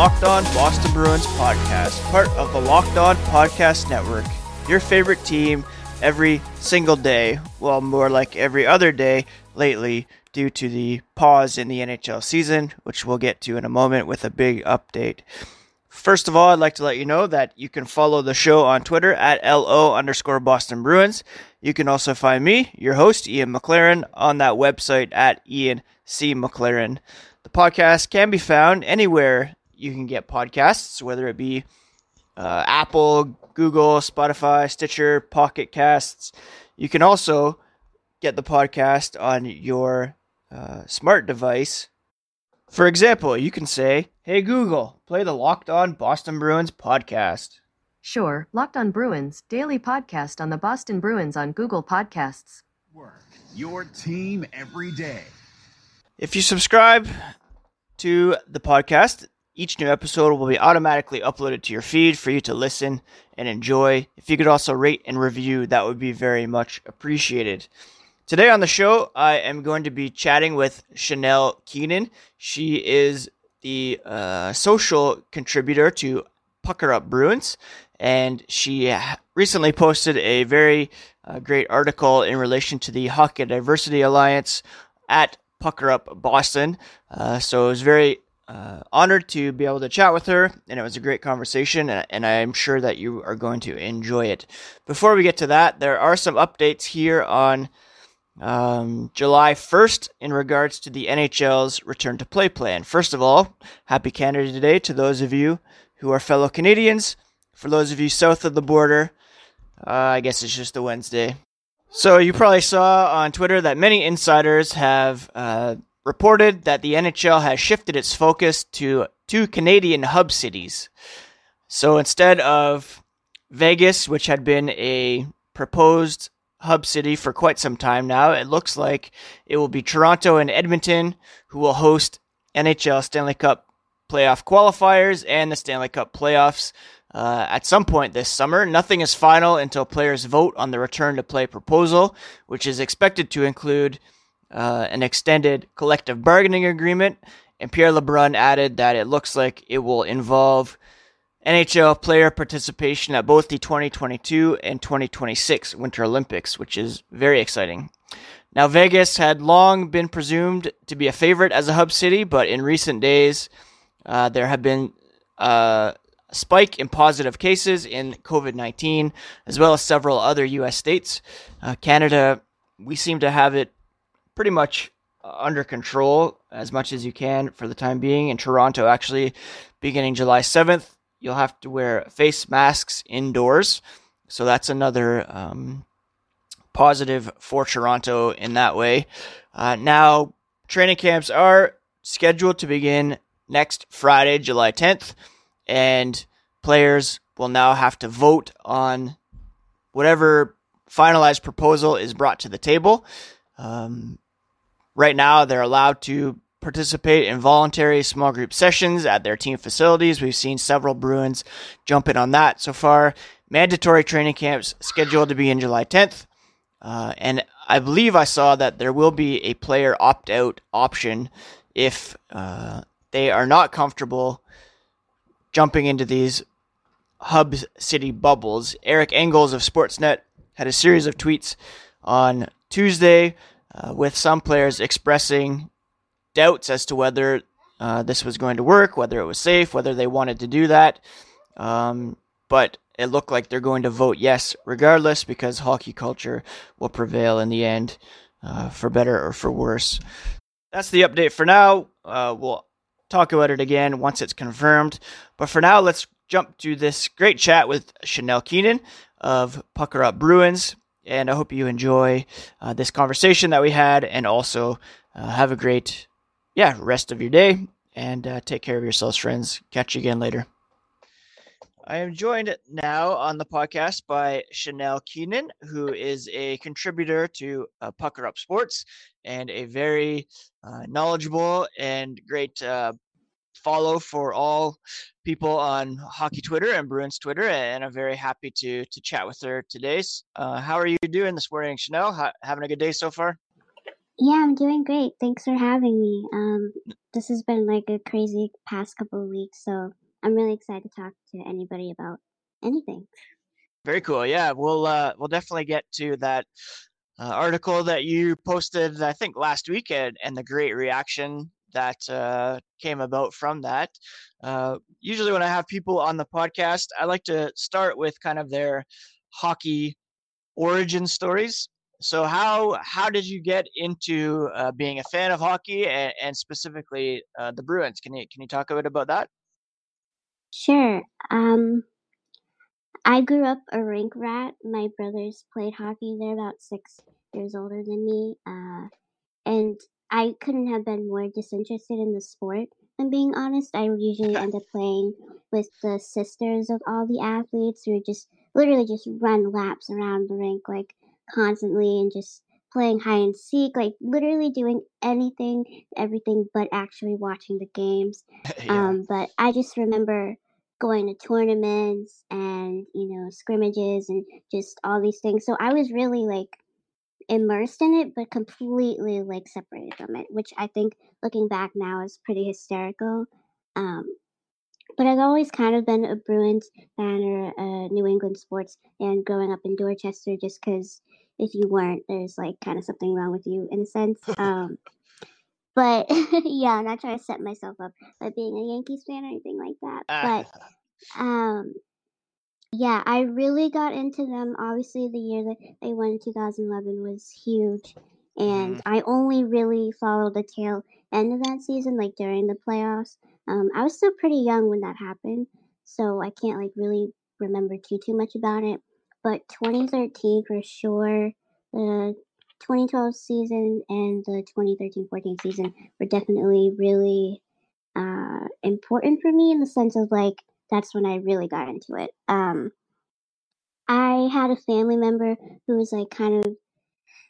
Locked On Boston Bruins podcast, part of the Locked On Podcast Network. Your favorite team every single day, well, more like every other day lately, due to the pause in the NHL season, which we'll get to in a moment with a big update. First of all, I'd like to let you know that you can follow the show on Twitter at LO underscore Boston Bruins. You can also find me, your host, Ian McLaren, on that website at Ian C. McLaren. The podcast can be found anywhere you can get podcasts, whether it be uh, Apple, Google, Spotify, Stitcher, Pocket Casts. You can also get the podcast on your uh, smart device. For example, you can say, Hey Google, play the Locked On Boston Bruins podcast. Sure, Locked On Bruins, daily podcast on the Boston Bruins on Google Podcasts. Work your team every day. If you subscribe to the podcast, each new episode will be automatically uploaded to your feed for you to listen and enjoy. If you could also rate and review, that would be very much appreciated. Today on the show, I am going to be chatting with Chanel Keenan. She is the uh, social contributor to Pucker Up Bruins, and she recently posted a very uh, great article in relation to the Hockey Diversity Alliance at Pucker Up Boston. Uh, so it was very uh, honored to be able to chat with her, and it was a great conversation, and I'm sure that you are going to enjoy it. Before we get to that, there are some updates here on um, July 1st in regards to the NHL's return to play plan. First of all, happy Canada Day to those of you who are fellow Canadians. For those of you south of the border, uh, I guess it's just a Wednesday. So you probably saw on Twitter that many insiders have uh, reported that the NHL has shifted its focus to two Canadian hub cities. So instead of Vegas, which had been a proposed hub city for quite some time now. It looks like it will be Toronto and Edmonton who will host NHL Stanley Cup playoff qualifiers and the Stanley Cup playoffs uh, at some point this summer. Nothing is final until players vote on the return to play proposal, which is expected to include uh, an extended collective bargaining agreement. And Pierre LeBrun added that it looks like it will involve NHL player participation at both the 2022 and 2026 Winter Olympics, which is very exciting. Now, Vegas had long been presumed to be a favorite as a hub city, but in recent days, uh, there have been uh, a spike in positive cases in COVID 19, as well as several other U.S. states. Uh, Canada, we seem to have it pretty much under control as much as you can for the time being. In Toronto, actually, beginning July 7th, you'll have to wear face masks indoors. So that's another um, positive for Toronto in that way. Uh, now, training camps are scheduled to begin next Friday, July 10th, and players will now have to vote on whatever finalized proposal is brought to the table. Um, right now, they're allowed to participate in voluntary small group sessions at their team facilities. We've seen several Bruins jump in on that so far. Mandatory training camps scheduled to be in July 10th. Uh, and I believe I saw that there will be a player opt out option if uh, they are not comfortable jumping into these hub city bubbles. Eric Engels of Sportsnet had a series of tweets on Tuesday uh, with some players expressing doubts as to whether uh, this was going to work, whether it was safe, whether they wanted to do that. Um, but it looked like they're going to vote yes regardless because hockey culture will prevail in the end, uh, for better or for worse. That's the update for now. Uh, we'll talk about it again once it's confirmed. But for now, let's jump to this great chat with Chanel Keenan of Pucker Up Bruins. And I hope you enjoy uh, this conversation that we had and also uh, have a great yeah, rest of your day and uh, take care of yourselves, friends. Catch you again later. I am joined now on the podcast by Chanel Keenan, who is a contributor to uh, Pucker Up Sports and a very uh, knowledgeable and great uh, follow for all people on hockey Twitter and Bruins Twitter. And I'm very happy to to chat with her today. Uh, how are you doing this morning, Chanel? How, having a good day so far? Yeah, I'm doing great. Thanks for having me. Um, this has been like a crazy past couple of weeks, so I'm really excited to talk to anybody about anything. Very cool. Yeah, we'll uh, we'll definitely get to that uh, article that you posted, I think, last weekend, and the great reaction that uh, came about from that. Uh, usually, when I have people on the podcast, I like to start with kind of their hockey origin stories. So, how how did you get into uh, being a fan of hockey and, and specifically uh, the Bruins? Can you can you talk a bit about that? Sure. Um, I grew up a rink rat. My brothers played hockey. They're about six years older than me. Uh, and I couldn't have been more disinterested in the sport. I'm being honest. I usually end up playing with the sisters of all the athletes who just literally just run laps around the rink like constantly and just playing hide and seek, like literally doing anything, everything but actually watching the games. yeah. Um, but I just remember going to tournaments and you know scrimmages and just all these things. So I was really like immersed in it, but completely like separated from it, which I think looking back now is pretty hysterical. Um, but I've always kind of been a Bruins fan or a New England sports fan growing up in Dorchester, just because if you weren't, there's like kind of something wrong with you in a sense. Um, but yeah, I'm not trying to set myself up by being a Yankees fan or anything like that. Ah, But um, yeah, I really got into them. Obviously, the year that they won in 2011 was huge, and Mhm. I only really followed the tail end of that season, like during the playoffs. Um, I was still pretty young when that happened, so I can't like really remember too too much about it. But 2013 for sure, the 2012 season and the 2013-14 season were definitely really uh, important for me in the sense of like that's when I really got into it. Um, I had a family member who was like kind of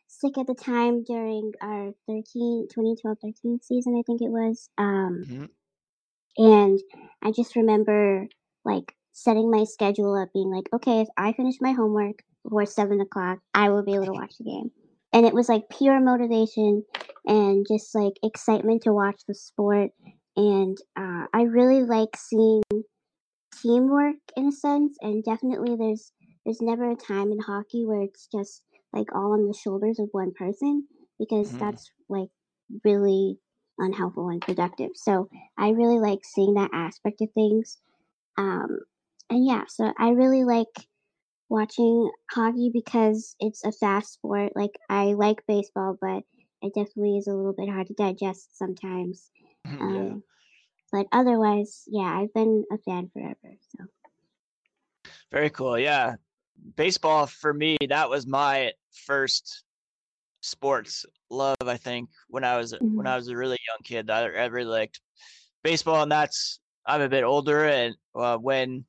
sick at the time during our 13 2012-13 season I think it was. Um, Mhm. and I just remember like setting my schedule up, being like, okay, if I finish my homework before seven o'clock, I will be able to watch the game. And it was like pure motivation and just like excitement to watch the sport. And uh, I really like seeing teamwork in a sense. And definitely, there's there's never a time in hockey where it's just like all on the shoulders of one person because Mhm. that's like really unhelpful and productive. So I really like seeing that aspect of things. Um, and yeah, so I really like watching hockey because it's a fast sport. Like I like baseball, but it definitely is a little bit hard to digest sometimes. yeah. But otherwise, yeah, I've been a fan forever. So Very cool. Yeah. Baseball for me, that was my first sports love, I think, when I was when I was a really young kid. I, I really liked baseball and that's I'm a bit older and uh, when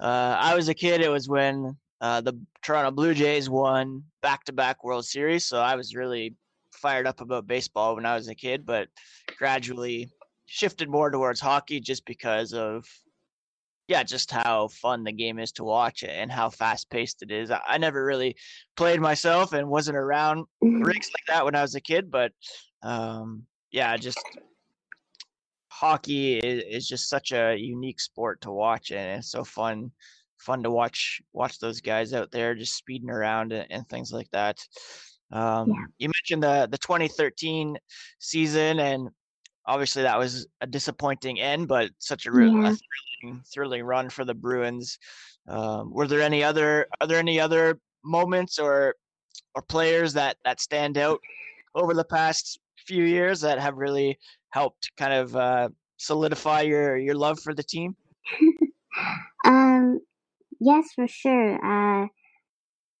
uh, I was a kid it was when uh, the Toronto Blue Jays won back-to-back World Series, so I was really fired up about baseball when I was a kid, but gradually shifted more towards hockey just because of yeah, just how fun the game is to watch it and how fast paced it is. I, I never really played myself and wasn't around rinks like that when I was a kid, but um, yeah, just hockey is, is just such a unique sport to watch and it's so fun fun to watch watch those guys out there just speeding around and, and things like that. Um, you mentioned the the 2013 season and obviously that was a disappointing end but such a, re- a thrilling, thrilling run for the bruins um, were there any other are there any other moments or or players that that stand out over the past few years that have really helped kind of uh, solidify your your love for the team? um, yes, for sure. Uh,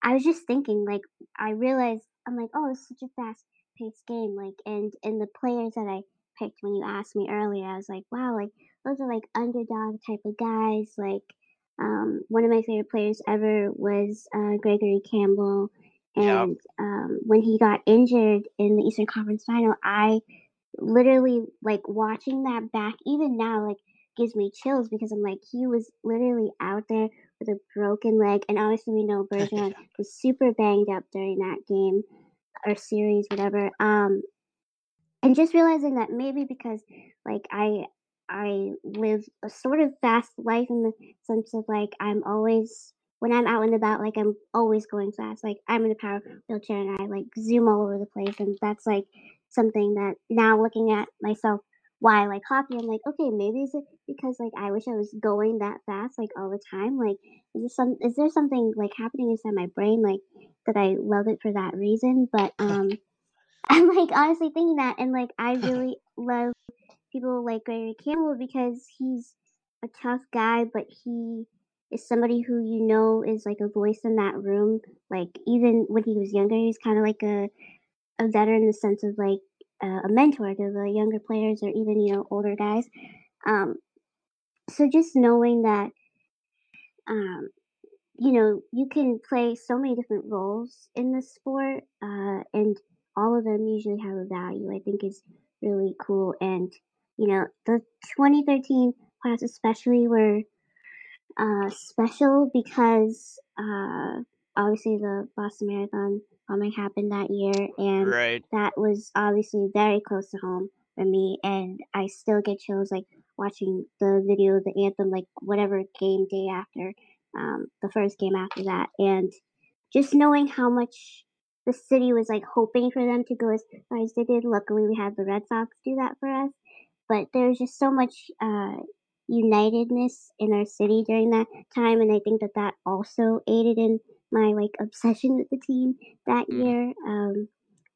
I was just thinking, like, I realized I'm like, oh, it's such a fast paced game, like, and and the players that I picked when you asked me earlier, I was like, wow, like those are like underdog type of guys. Like, um, one of my favorite players ever was uh, Gregory Campbell, and um, when he got injured in the Eastern Conference Final, I literally like watching that back. Even now, like gives me chills because I'm like, he was literally out there with a broken leg, and obviously we know Bergeron was super banged up during that game. or series, whatever. Um, and just realizing that maybe because like I I live a sort of fast life in the sense of like I'm always when I'm out and about, like I'm always going fast. Like I'm in a power wheelchair and I like zoom all over the place, and that's like something that now looking at myself why I like hockey, I'm like, okay, maybe is it because like I wish I was going that fast like all the time? Like is there some is there something like happening inside my brain like that I love it for that reason? But um I'm like honestly thinking that and like I really love people like Gregory Campbell because he's a tough guy but he is somebody who you know is like a voice in that room. Like even when he was younger, he's kind of like a a veteran in the sense of like uh, a mentor to the younger players or even you know older guys. Um, so just knowing that, um, you know, you can play so many different roles in the sport, uh, and all of them usually have a value. I think is really cool, and you know, the 2013 class especially were uh, special because uh, obviously the Boston Marathon bombing happened that year, and Right. that was obviously very close to home for me. And I still get chills like watching the video, the anthem, like whatever game day after, um, the first game after that, and just knowing how much the city was like hoping for them to go as far as they did. Luckily, we had the Red Sox do that for us, but there was just so much uh, unitedness in our city during that time, and I think that that also aided in my like obsession with the team that Mm. year. Um,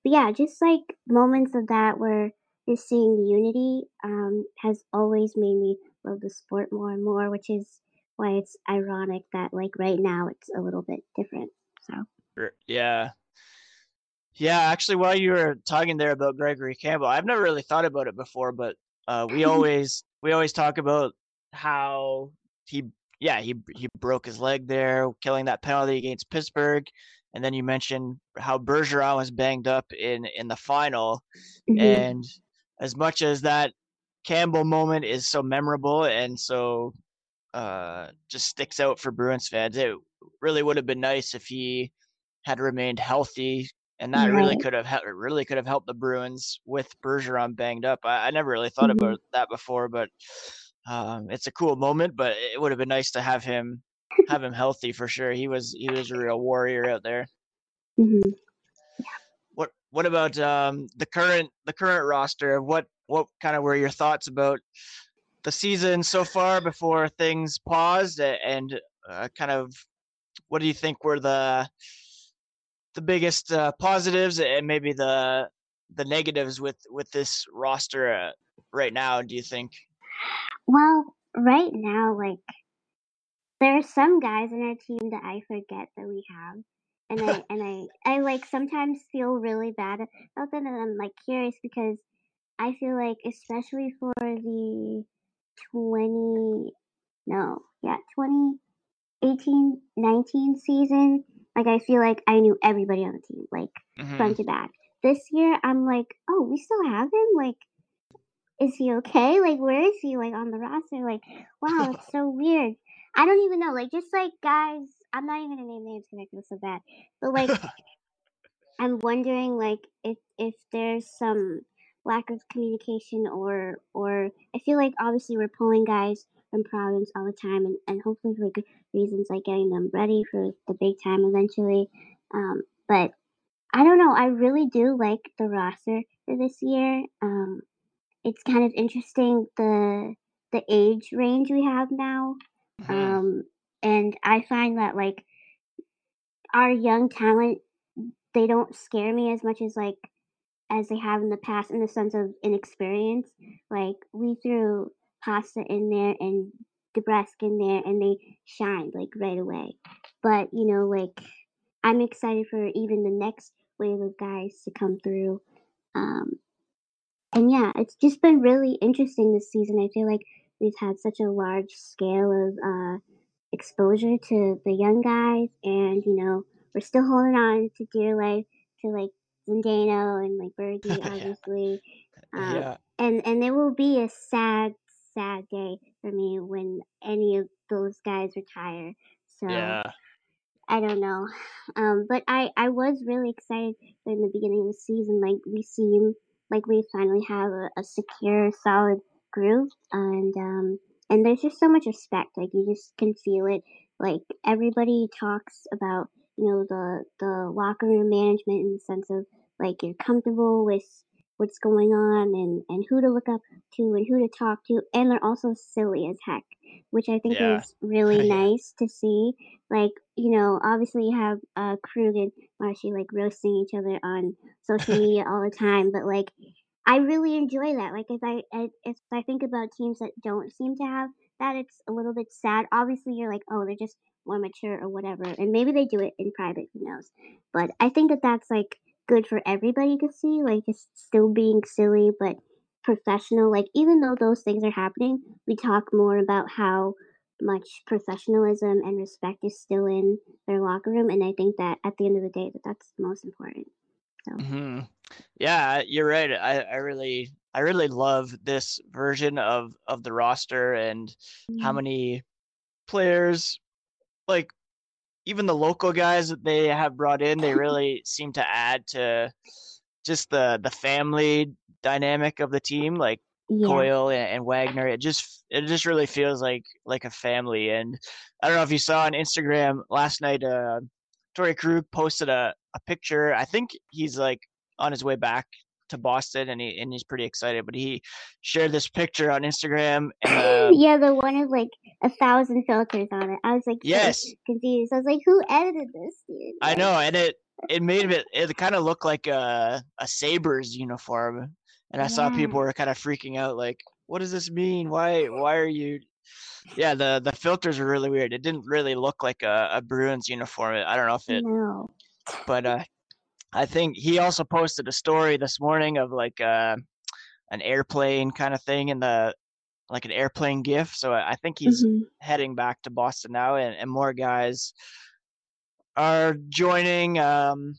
but yeah, just like moments of that where just seeing unity um, has always made me love the sport more and more, which is why it's ironic that like right now it's a little bit different. So Yeah. Yeah, actually, while you were talking there about Gregory Campbell, I've never really thought about it before, but uh, we always we always talk about how he yeah he he broke his leg there, killing that penalty against Pittsburgh, and then you mentioned how Bergeron was banged up in in the final, mhm. and as much as that Campbell moment is so memorable and so uh, just sticks out for Bruins fans, it really would have been nice if he had remained healthy, and that really could have hel- really could have helped the Bruins with Bergeron banged up. I, I never really thought Mhm. about that before, but um, it's a cool moment. But it would have been nice to have him have him healthy for sure. He was he was a real warrior out there. Mhm. What what about um, the current the current roster? What what kind of were your thoughts about the season so far before things paused, and uh, kind of what do you think were the the biggest uh, positives and maybe the the negatives with with this roster uh, right now? Do you think? Well, right now, like there are some guys in our team that I forget that we have, and I and I I like sometimes feel really bad about them, and I'm like curious because I feel like especially for the twenty no yeah 2018 19 season like I feel like I knew everybody on the team like Mhm. front to back. This year I'm like oh we still have him like is he okay? Like, where is he? Like, on the roster? Like, wow, it's so weird. I don't even know. Like, just like guys, I'm not even gonna name names because I feel so bad. But like, I'm wondering, like, if if there's some lack of communication or or I feel like obviously we're pulling guys from Providence all the time, and and hopefully good reasons, like getting them ready for the big time eventually. Um, but I don't know. I really do like the roster for this year. Um, it's kind of interesting the the age range we have now. Mhm. Um, and I find that like our young talent, they don't scare me as much as like as they have in the past in the sense of inexperience. Like we threw Pasta in there and DeBrusk in there, and they shined like right away. But you know, like I'm excited for even the next wave of guys to come through. Um, and yeah, it's just been really interesting this season. I feel like we've had such a large scale of uh, exposure to the young guys, and you know, we're still holding on to dear life to like Zdeno and like Bergie, Yeah. obviously. Um, yeah. and and there will be a sad, sad day for me when any of those guys retire. So Yeah. I don't know. Um, but I, I was really excited in the beginning of the season. Like we seem like we finally have a, a secure, solid group, and um, and there's just so much respect. Like you just can feel it. Like everybody talks about you know the the locker room management in the sense of like you're comfortable with what's going on and and who to look up to and who to talk to, and they're also silly as heck, which I think Yeah. is really Yeah. nice to see. Like you know, obviously you have uh, Krug and Marshy like roasting each other on social media all the time, but like I really enjoy that. Like if I I- if I think about teams that don't seem to have that, it's a little bit sad. Obviously, you're like, oh, they're just more mature or whatever, and maybe they do it in private. Who knows? But I think that that's like good for everybody to see. Like it's still being silly, but professional. Like even though those things are happening, we talk more about how much professionalism and respect is still in their locker room, and I think that at the end of the day, that that's the most important. So. hmm Yeah, you're right. I, I really I really love this version of of the roster and how Mhm. many players like even the local guys that they have brought in, they really seem to add to just the the family dynamic of the team. Like Yeah. Coyle and, and Wagner, it just it just really feels like like a family. And I don't know if you saw on Instagram last night. Uh, Torey Krug posted a, a picture. I think he's like on his way back to Boston, and he and he's pretty excited. But he shared this picture on Instagram, and uh, yeah, the one with like a thousand filters on it. I was like, Yes. confused. I was like, who edited this, dude? I know, and it it made it it kind of looked like a a Sabres uniform, and I saw people were kind of freaking out, like, what does this mean? Why why are you? Yeah, the the filters are really weird. It didn't really look like a, a Bruins uniform. I don't know if it, No. but uh, I think he also posted a story this morning of like uh, an airplane kind of thing in the like an airplane gif. So I think he's Mhm. heading back to Boston now, and, and more guys are joining um,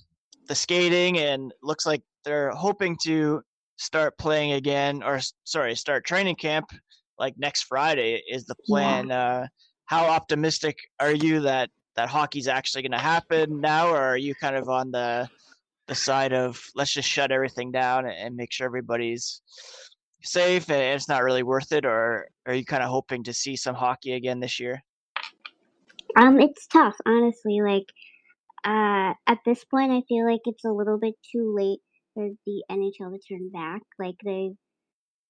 the skating, and looks like they're hoping to start playing again, or sorry, start training camp like next Friday is the plan. Uh, how optimistic are you that that hockey's actually going to happen now, or are you kind of on the the side of let's just shut everything down and make sure everybody's safe and it's not really worth it, or are you kind of hoping to see some hockey again this year? Um, it's tough, honestly. Like, uh, at this point, I feel like it's a little bit too late for the NHL to turn back. Like, they've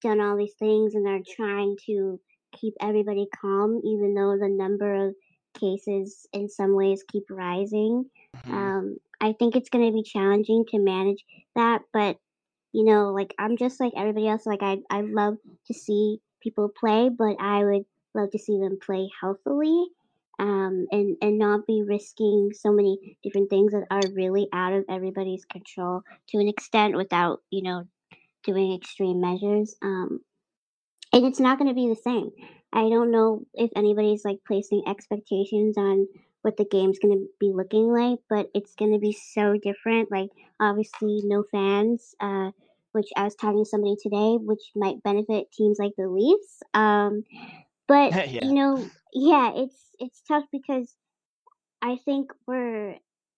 done all these things and they're trying to keep everybody calm, even though the number of cases in some ways keep rising. Mhm. Um, I think it's going to be challenging to manage that, but you know, like I'm just like everybody else. Like I, I love to see people play, but I would love to see them play healthily, um, and and not be risking so many different things that are really out of everybody's control to an extent without you know doing extreme measures. Um, and it's not going to be the same. I don't know if anybody's like placing expectations on what the game's going to be looking like, but it's going to be so different. Like obviously no fans, uh, which I was talking to somebody today, which might benefit teams like the Leafs. Um, but Yeah. you know, yeah, it's it's tough because I think we're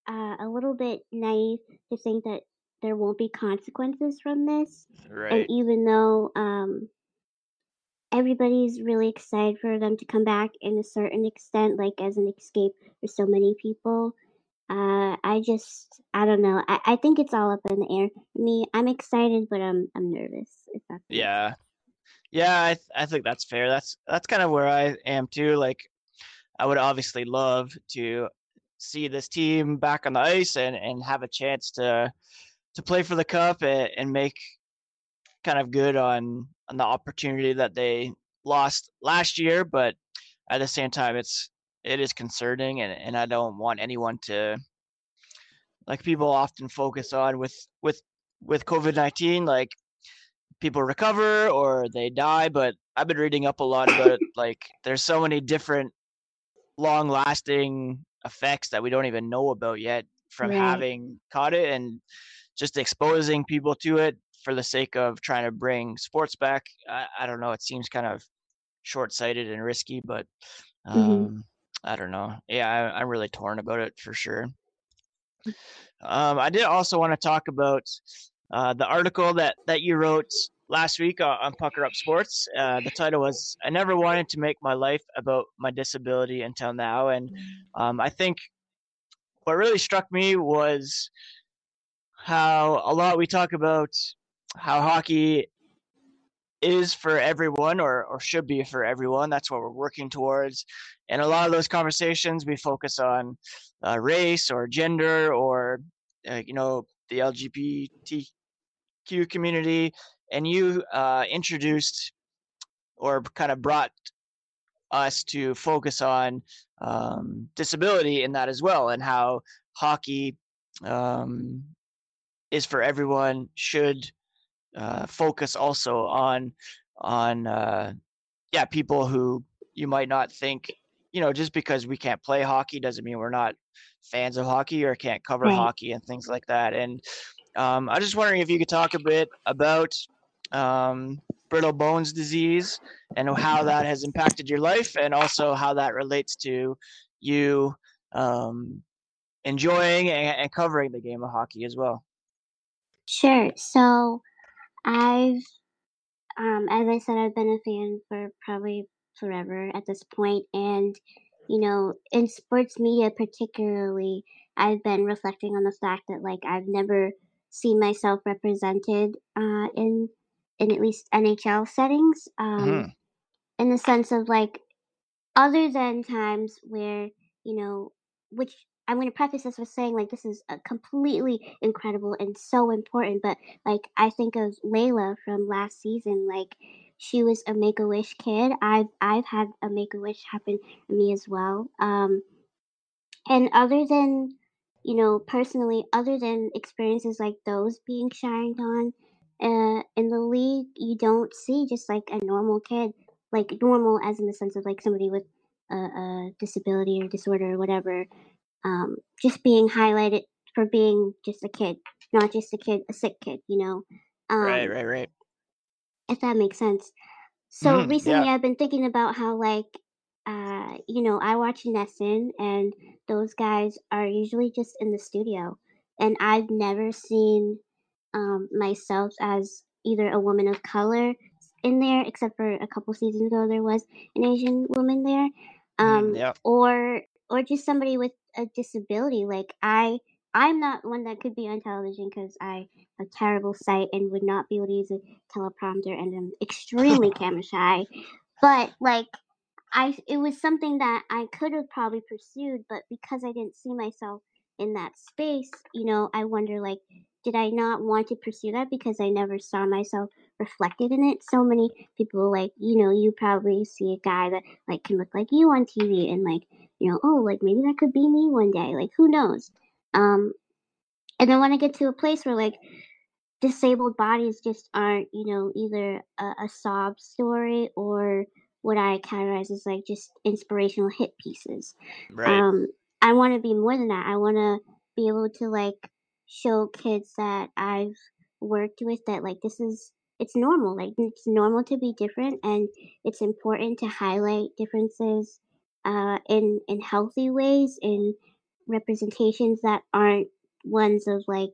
uh, a little bit naive to think that there won't be consequences from this. Right. And even though um, everybody's really excited for them to come back in a certain extent, like as an escape for so many people, uh, I just I don't know. I, I think it's all up in the air. Me, I'm excited, but I'm I'm nervous. If that makes Yeah. Yeah, I th- I think that's fair. That's that's kind of where I am too. Like I would obviously love to see this team back on the ice and and have a chance to to play for the cup and, and make kind of good on on the opportunity that they lost last year, but at the same time it's it is concerning and, and I don't want anyone to like people often focus on with with with COVID-19 like people recover or they die but i've been reading up a lot about it like there's so many different long lasting effects that we don't even know about yet from Right. having caught it and just exposing people to it for the sake of trying to bring sports back i, I don't know it seems kind of short-sighted and risky but um, Mhm. I don't know. Yeah, I, I'm really torn about it for sure. Um, I did also want to talk about uh, the article that that you wrote last week on, on Pucker Up Sports. Uh, the title was "I never wanted to make my life about my disability until now," and um, I think what really struck me was how a lot we talk about how hockey is for everyone or, or should be for everyone. That's what we're working towards. And a lot of those conversations, we focus on uh, race or gender or, uh, you know, the LGBTQ community. And you uh, introduced or kind of brought us to focus on um, disability in that as well and how hockey um, is for everyone should uh, focus also on on uh, yeah people who you might not think you know just because we can't play hockey doesn't mean we're not fans of hockey or can't cover Right. hockey and things like that and um, i'm just wondering if you could talk a bit about um, brittle bones disease and how that has impacted your life and also how that relates to you um, enjoying and, and covering the game of hockey as well Sure. So I've, um, as I said, I've been a fan for probably forever at this point, and you know, in sports media particularly, I've been reflecting on the fact that like I've never seen myself represented uh, in in at least NHL settings. Um, Mhm. in the sense of like other than times where you know which i'm going to preface this with saying like this is a completely incredible and so important but like i think of layla from last season like she was a make-a-wish kid. I've i've had a make-a-wish happen to me as well um and other than you know personally other than experiences like those being shined on uh, in the league you don't see just like a normal kid like normal as in the sense of like somebody with a, a disability or disorder or whatever um, just being highlighted for being just a kid not just a kid a sick kid you know um, right right right if that makes sense. So Mhm, recently, yeah. I've been thinking about how, like, uh, you know, I watch NESN, and those guys are usually just in the studio, and I've never seen um, myself as either a woman of color in there, except for a couple seasons ago, there was an Asian woman there, um, yeah. or or just somebody with a disability. Like I, I'm not one that could be on television because I have terrible sight and would not be able to use a teleprompter, and I'm extremely camera shy. But like I it was something that I could have probably pursued, but because I didn't see myself in that space, you know, I wonder like did I not want to pursue that because I never saw myself reflected in it? So many people like, you know, you probably see a guy that like can look like you on TV and like, you know, oh, like maybe that could be me one day. Like who knows? Um and then when I get to a place where like disabled bodies just aren't, you know, either a, a sob story or what I categorize as like just inspirational hit pieces. Right. Um, I want to be more than that. I want to be able to like show kids that I've worked with that like this is it's normal. Like it's normal to be different, and it's important to highlight differences uh, in in healthy ways in representations that aren't ones of like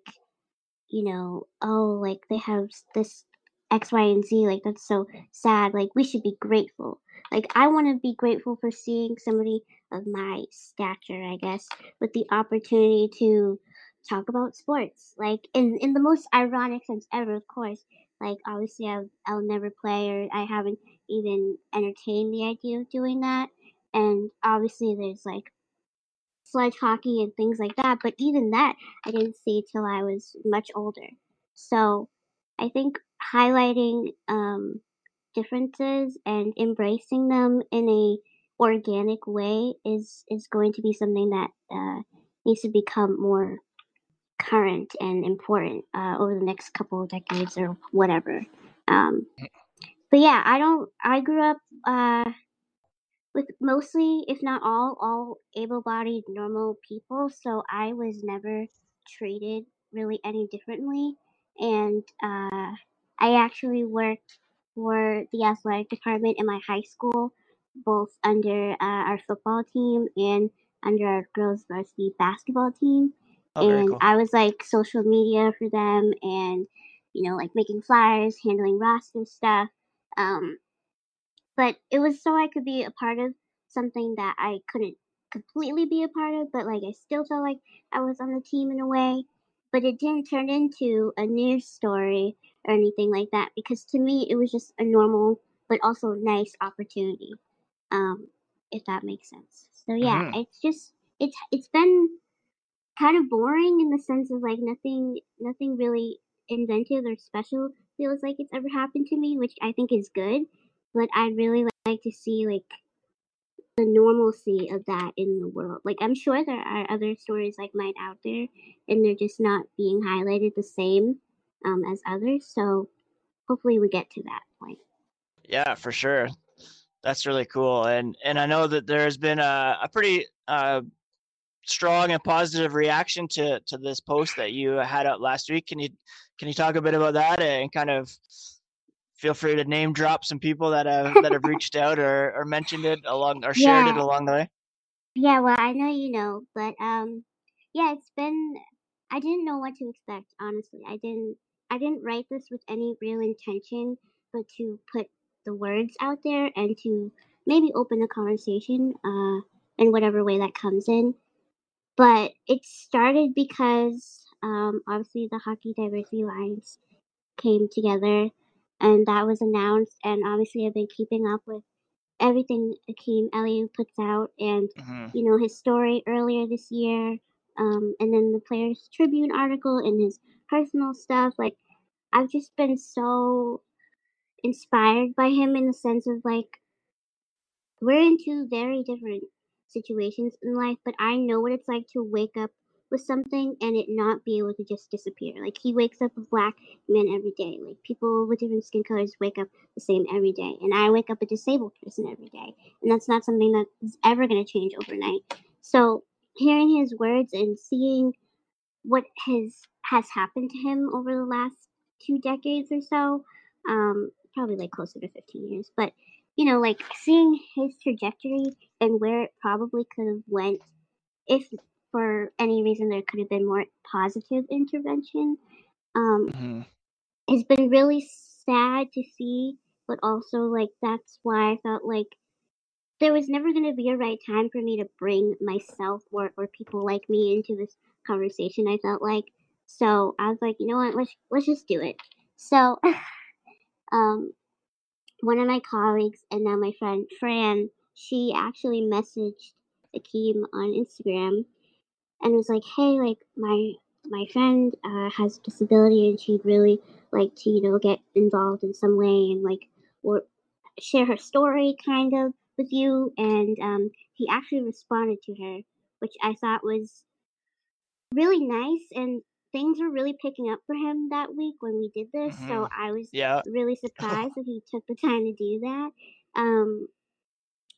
you know, oh, like they have this X, Y, and Z. Like that's so sad. Like we should be grateful. Like I want to be grateful for seeing somebody of my stature, I guess, with the opportunity to talk about sports. Like in in the most ironic sense ever, of course. Like obviously, I'll, I'll never play, or I haven't even entertained the idea of doing that. And obviously, there's like sledge hockey and things like that. But even that, I didn't see till I was much older. So I think highlighting um, differences and embracing them in a organic way is is going to be something that uh, needs to become more current and important uh, over the next couple of decades or whatever. Um, but yeah, I don't. I grew up uh, with mostly, if not all, all able-bodied normal people. So I was never treated really any differently, and uh, I actually worked for the athletic department in my high school both under uh, our football team and under our girls varsity basketball team. Oh, and cool. I was like social media for them and, you know, like making flyers, handling roster stuff. Um, but it was so I could be a part of something that I couldn't completely be a part of, but like I still felt like I was on the team in a way. But it didn't turn into a news story or anything like that because to me it was just a normal but also nice opportunity. Um, if that makes sense. So yeah, Mhm. it's just it's it's been kind of boring in the sense of like nothing nothing really inventive or special feels like it's ever happened to me, which I think is good. But I'd really like to see like the normalcy of that in the world. Like I'm sure there are other stories like mine out there, and they're just not being highlighted the same um, as others. So hopefully we get to that point. Yeah, for sure. That's really cool. And and I know that there's been a, a pretty uh, strong and positive reaction to to this post that you had out last week. Can you can you talk a bit about that and kind of feel free to name drop some people that have that have reached out or, or mentioned it along or shared it along the way? Yeah, well, I know you know, but um, yeah, it's been. I didn't know what to expect. Honestly, I didn't. I didn't write this with any real intention, but to put the words out there and to maybe open a conversation, uh, in whatever way that comes in. But it started because um, obviously the Hockey Diversity Alliance came together, and that was announced. And obviously, I've been keeping up with everything Akim Aliu puts out, and hmm you know his story earlier this year, um, and then the Players Tribune article and his personal stuff. Like I've just been so inspired by him in the sense of like we're in two very different situations in life, but I know what it's like to wake up with something and it not be able to just disappear. Like he wakes up a black man every day. Like people with different skin colors wake up the same every day, and I wake up a disabled person every day, and that's not something that is ever going to change overnight. So hearing his words and seeing what has has happened to him over the last two decades or so, um, probably like closer to 15 years, but you know, like seeing his trajectory and where it probably could have went if for any reason there could have been more positive intervention, um, hmm has been really sad to see, but also like that's why I felt like there was never going to be a right time for me to bring myself or, or people like me into this conversation. I felt like so I was like, you know what, let's let's just do it. So, um, one of my colleagues and now my friend Fran, she actually messaged Akim on Instagram and was like, "Hey, like my my friend uh, has a disability and she'd really like to, you know, get involved in some way and like or share her story kind of with you." And um, he actually responded to her, which I thought was really nice and things were really picking up for him that week when we did this. So Mhm. I was Yeah. really surprised that he took the time to do that. Um,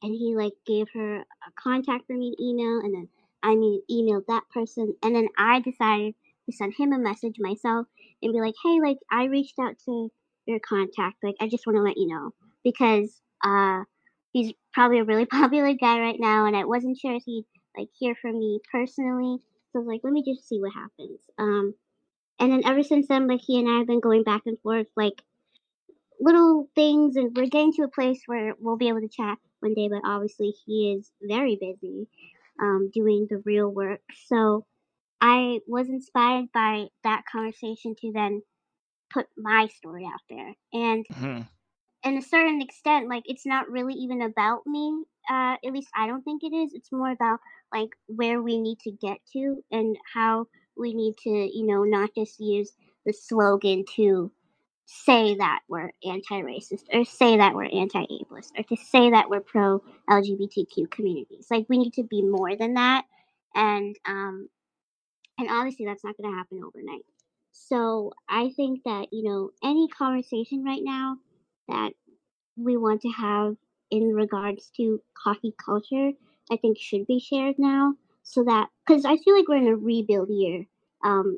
and he like gave her a contact for me to email and then I mean emailed that person and then I decided to send him a message myself and be like, Hey, like I reached out to your contact, like I just wanna let you know because uh he's probably a really popular guy right now and I wasn't sure if he'd like hear from me personally. So I was like, let me just see what happens. Um and then ever since then like he and I have been going back and forth like little things and we're getting to a place where we'll be able to chat one day but obviously he is very busy um, doing the real work. So i was inspired by that conversation to then put my story out there. And hmm in a certain extent like it's not really even about me uh, at least i don't think it is. It's more about like where we need to get to and how we need to you know not just use the slogan to say that we're anti-racist or say that we're anti-ableist or to say that we're pro lgbtq communities. Like we need to be more than that and um and obviously that's not going to happen overnight. So i think that you know any conversation right now that we want to have in regards to hockey culture i think should be shared now so that because i feel like we're in a rebuild year um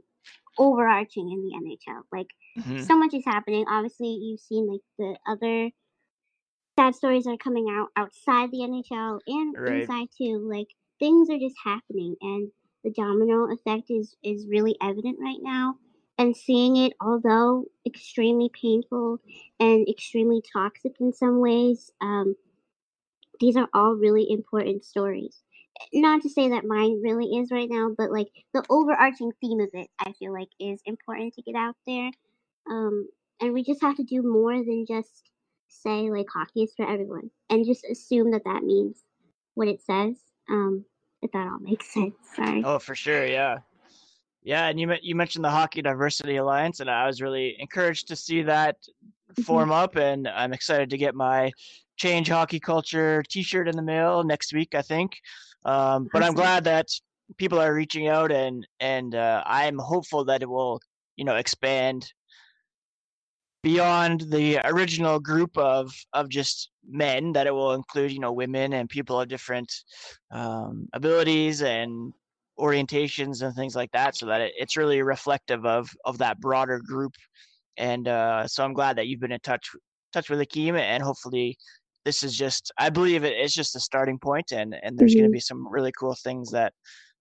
overarching in the nhl like hmm so much is happening. Obviously, you've seen like the other sad stories are coming out outside the NHL and Right. inside too. Like things are just happening, and the domino effect is is really evident right now. And seeing it, although extremely painful and extremely toxic in some ways, um, these are all really important stories. Not to say that mine really is right now, but like the overarching theme of it, I feel like is important to get out there. Um, and we just have to do more than just say like hockey is for everyone, and just assume that that means what it says. Um, if that all makes sense. Sorry. Oh, for sure, yeah, yeah. And you you mentioned the Hockey Diversity Alliance, and I was really encouraged to see that form up, and I'm excited to get my Change Hockey Culture T-shirt in the mail next week, I think. Um, but I'm glad that people are reaching out, and and uh, I'm hopeful that it will, you know, expand beyond the original group of of just men that it will include you know women and people of different um, abilities and orientations and things like that so that it, it's really reflective of of that broader group and uh, so i'm glad that you've been in touch touch with Akim and hopefully this is just i believe it is just a starting point and and there's going to be some really cool things that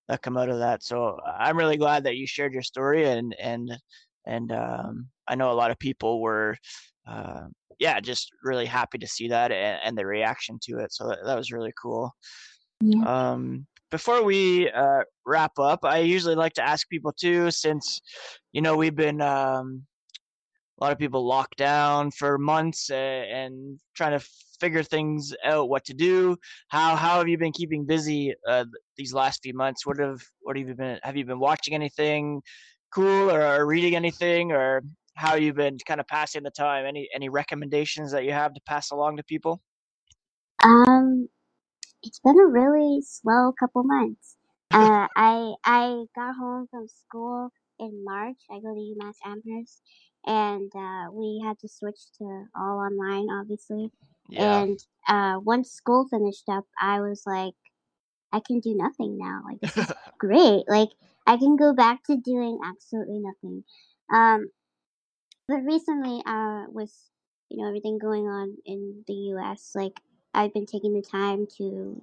that come out of that so i'm really glad that you shared your story and and and um, I know a lot of people were, uh, yeah, just really happy to see that and, and the reaction to it. So that, that was really cool. Yeah. Um, before we uh, wrap up, I usually like to ask people too, since you know we've been um, a lot of people locked down for months uh, and trying to figure things out, what to do. How how have you been keeping busy uh, these last few months? What have what have you been? Have you been watching anything cool or, or reading anything, or how you've been kind of passing the time? Any any recommendations that you have to pass along to people? Um, it's been a really slow couple months. Uh, I I got home from school in March. I go to UMass Amherst, and uh, we had to switch to all online, obviously. Yeah. And uh, once school finished up, I was like, I can do nothing now. Like this is great. Like I can go back to doing absolutely nothing. Um, but recently, uh, with you know everything going on in the U.S., like I've been taking the time to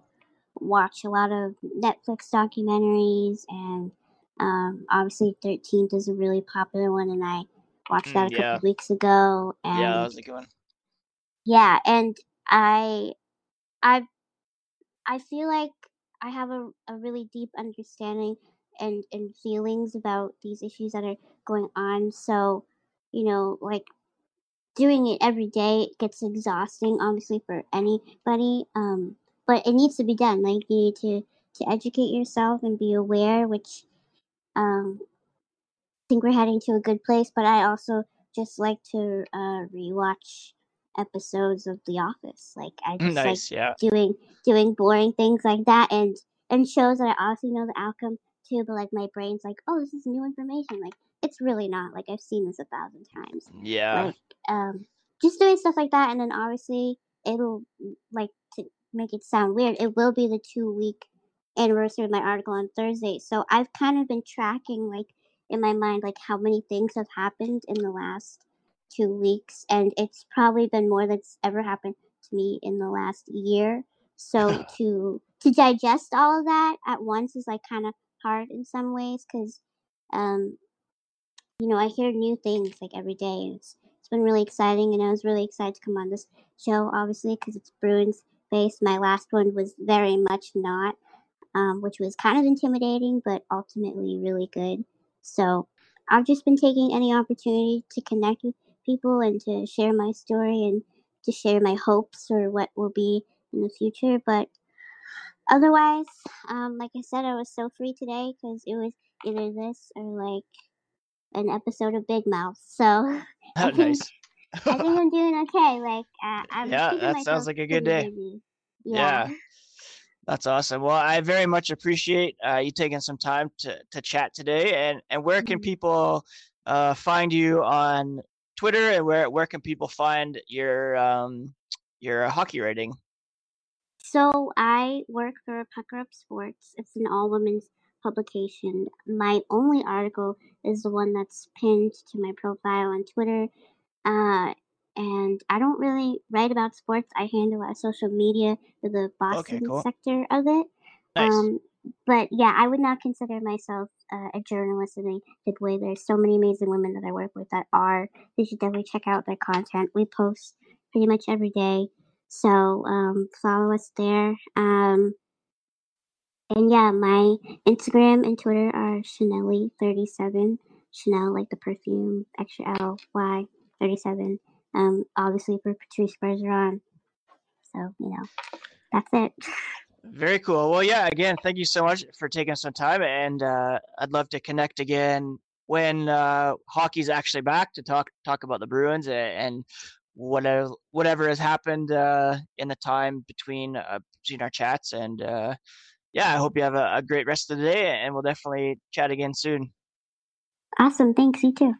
watch a lot of Netflix documentaries, and um, obviously, Thirteenth is a really popular one, and I watched that Mm, a couple yeah. weeks ago. And yeah, that was a good one. Yeah, and I, I, I feel like I have a, a really deep understanding and and feelings about these issues that are going on. So, you know, like doing it every day gets exhausting, obviously for anybody. Um, but it needs to be done. Like you need to to educate yourself and be aware, which um, I think we're heading to a good place. But I also just like to uh, rewatch episodes of The Office. Like I just like. Yeah. doing doing boring things like that and and shows that I obviously know the outcome too, but like my brain's like, oh, this is new information. Like it's really not. Like I've seen this a thousand times. Yeah. Like um, just doing stuff like that, and then obviously it'll like to make it sound weird. It will be the two week anniversary of my article on Thursday, so I've kind of been tracking like in my mind like how many things have happened in the last two weeks, and it's probably been more that's ever happened to me in the last year. So to to digest all of that at once is like kind of hard in some ways because um you know I hear new things like every day. and It's it's been really exciting, and I was really excited to come on this show, obviously because it's Bruins based. My last one was very much not, um, which was kind of intimidating, but ultimately really good. So I've just been taking any opportunity to connect with people and to share my story and to share my hopes or what will be in the future. But otherwise, um, like I said, I was so free today because it was either this or like an episode of Big Mouth. So I think nice. I think I'm doing okay. Like uh, I'm Yeah, that sounds like a good day. Yeah. Yeah. That's awesome. Well, I very much appreciate uh, you taking some time to, to chat today. And, and where can Mhm. people uh, find you on Twitter and where, where can people find your um, your hockey writing? So I work for Pucker Up Sports. It's an all women's publication. My only article is the one that's pinned to my profile on Twitter. Uh, and I don't really write about sports. I handle our social media for the Boston cool. sector of it. Nice. Um, but yeah, I would not consider myself uh, a journalist in a good way. There's so many amazing women that I work with that are. You should definitely check out their content. We post pretty much every day, so um, follow us there. Um, and yeah, my Instagram and Twitter are Chanelly37. Chanel, like the perfume, extra L Y 37. Um, obviously for Patrice Bergeron. So you know, that's it. Very cool. Well, yeah. Again, thank you so much for taking some time, and uh, I'd love to connect again when uh, hockey's actually back to talk talk about the Bruins and, and whatever whatever has happened uh, in the time between uh, between our chats. And uh, yeah, I hope you have a, a great rest of the day, and we'll definitely chat again soon. Awesome. Thanks. You too.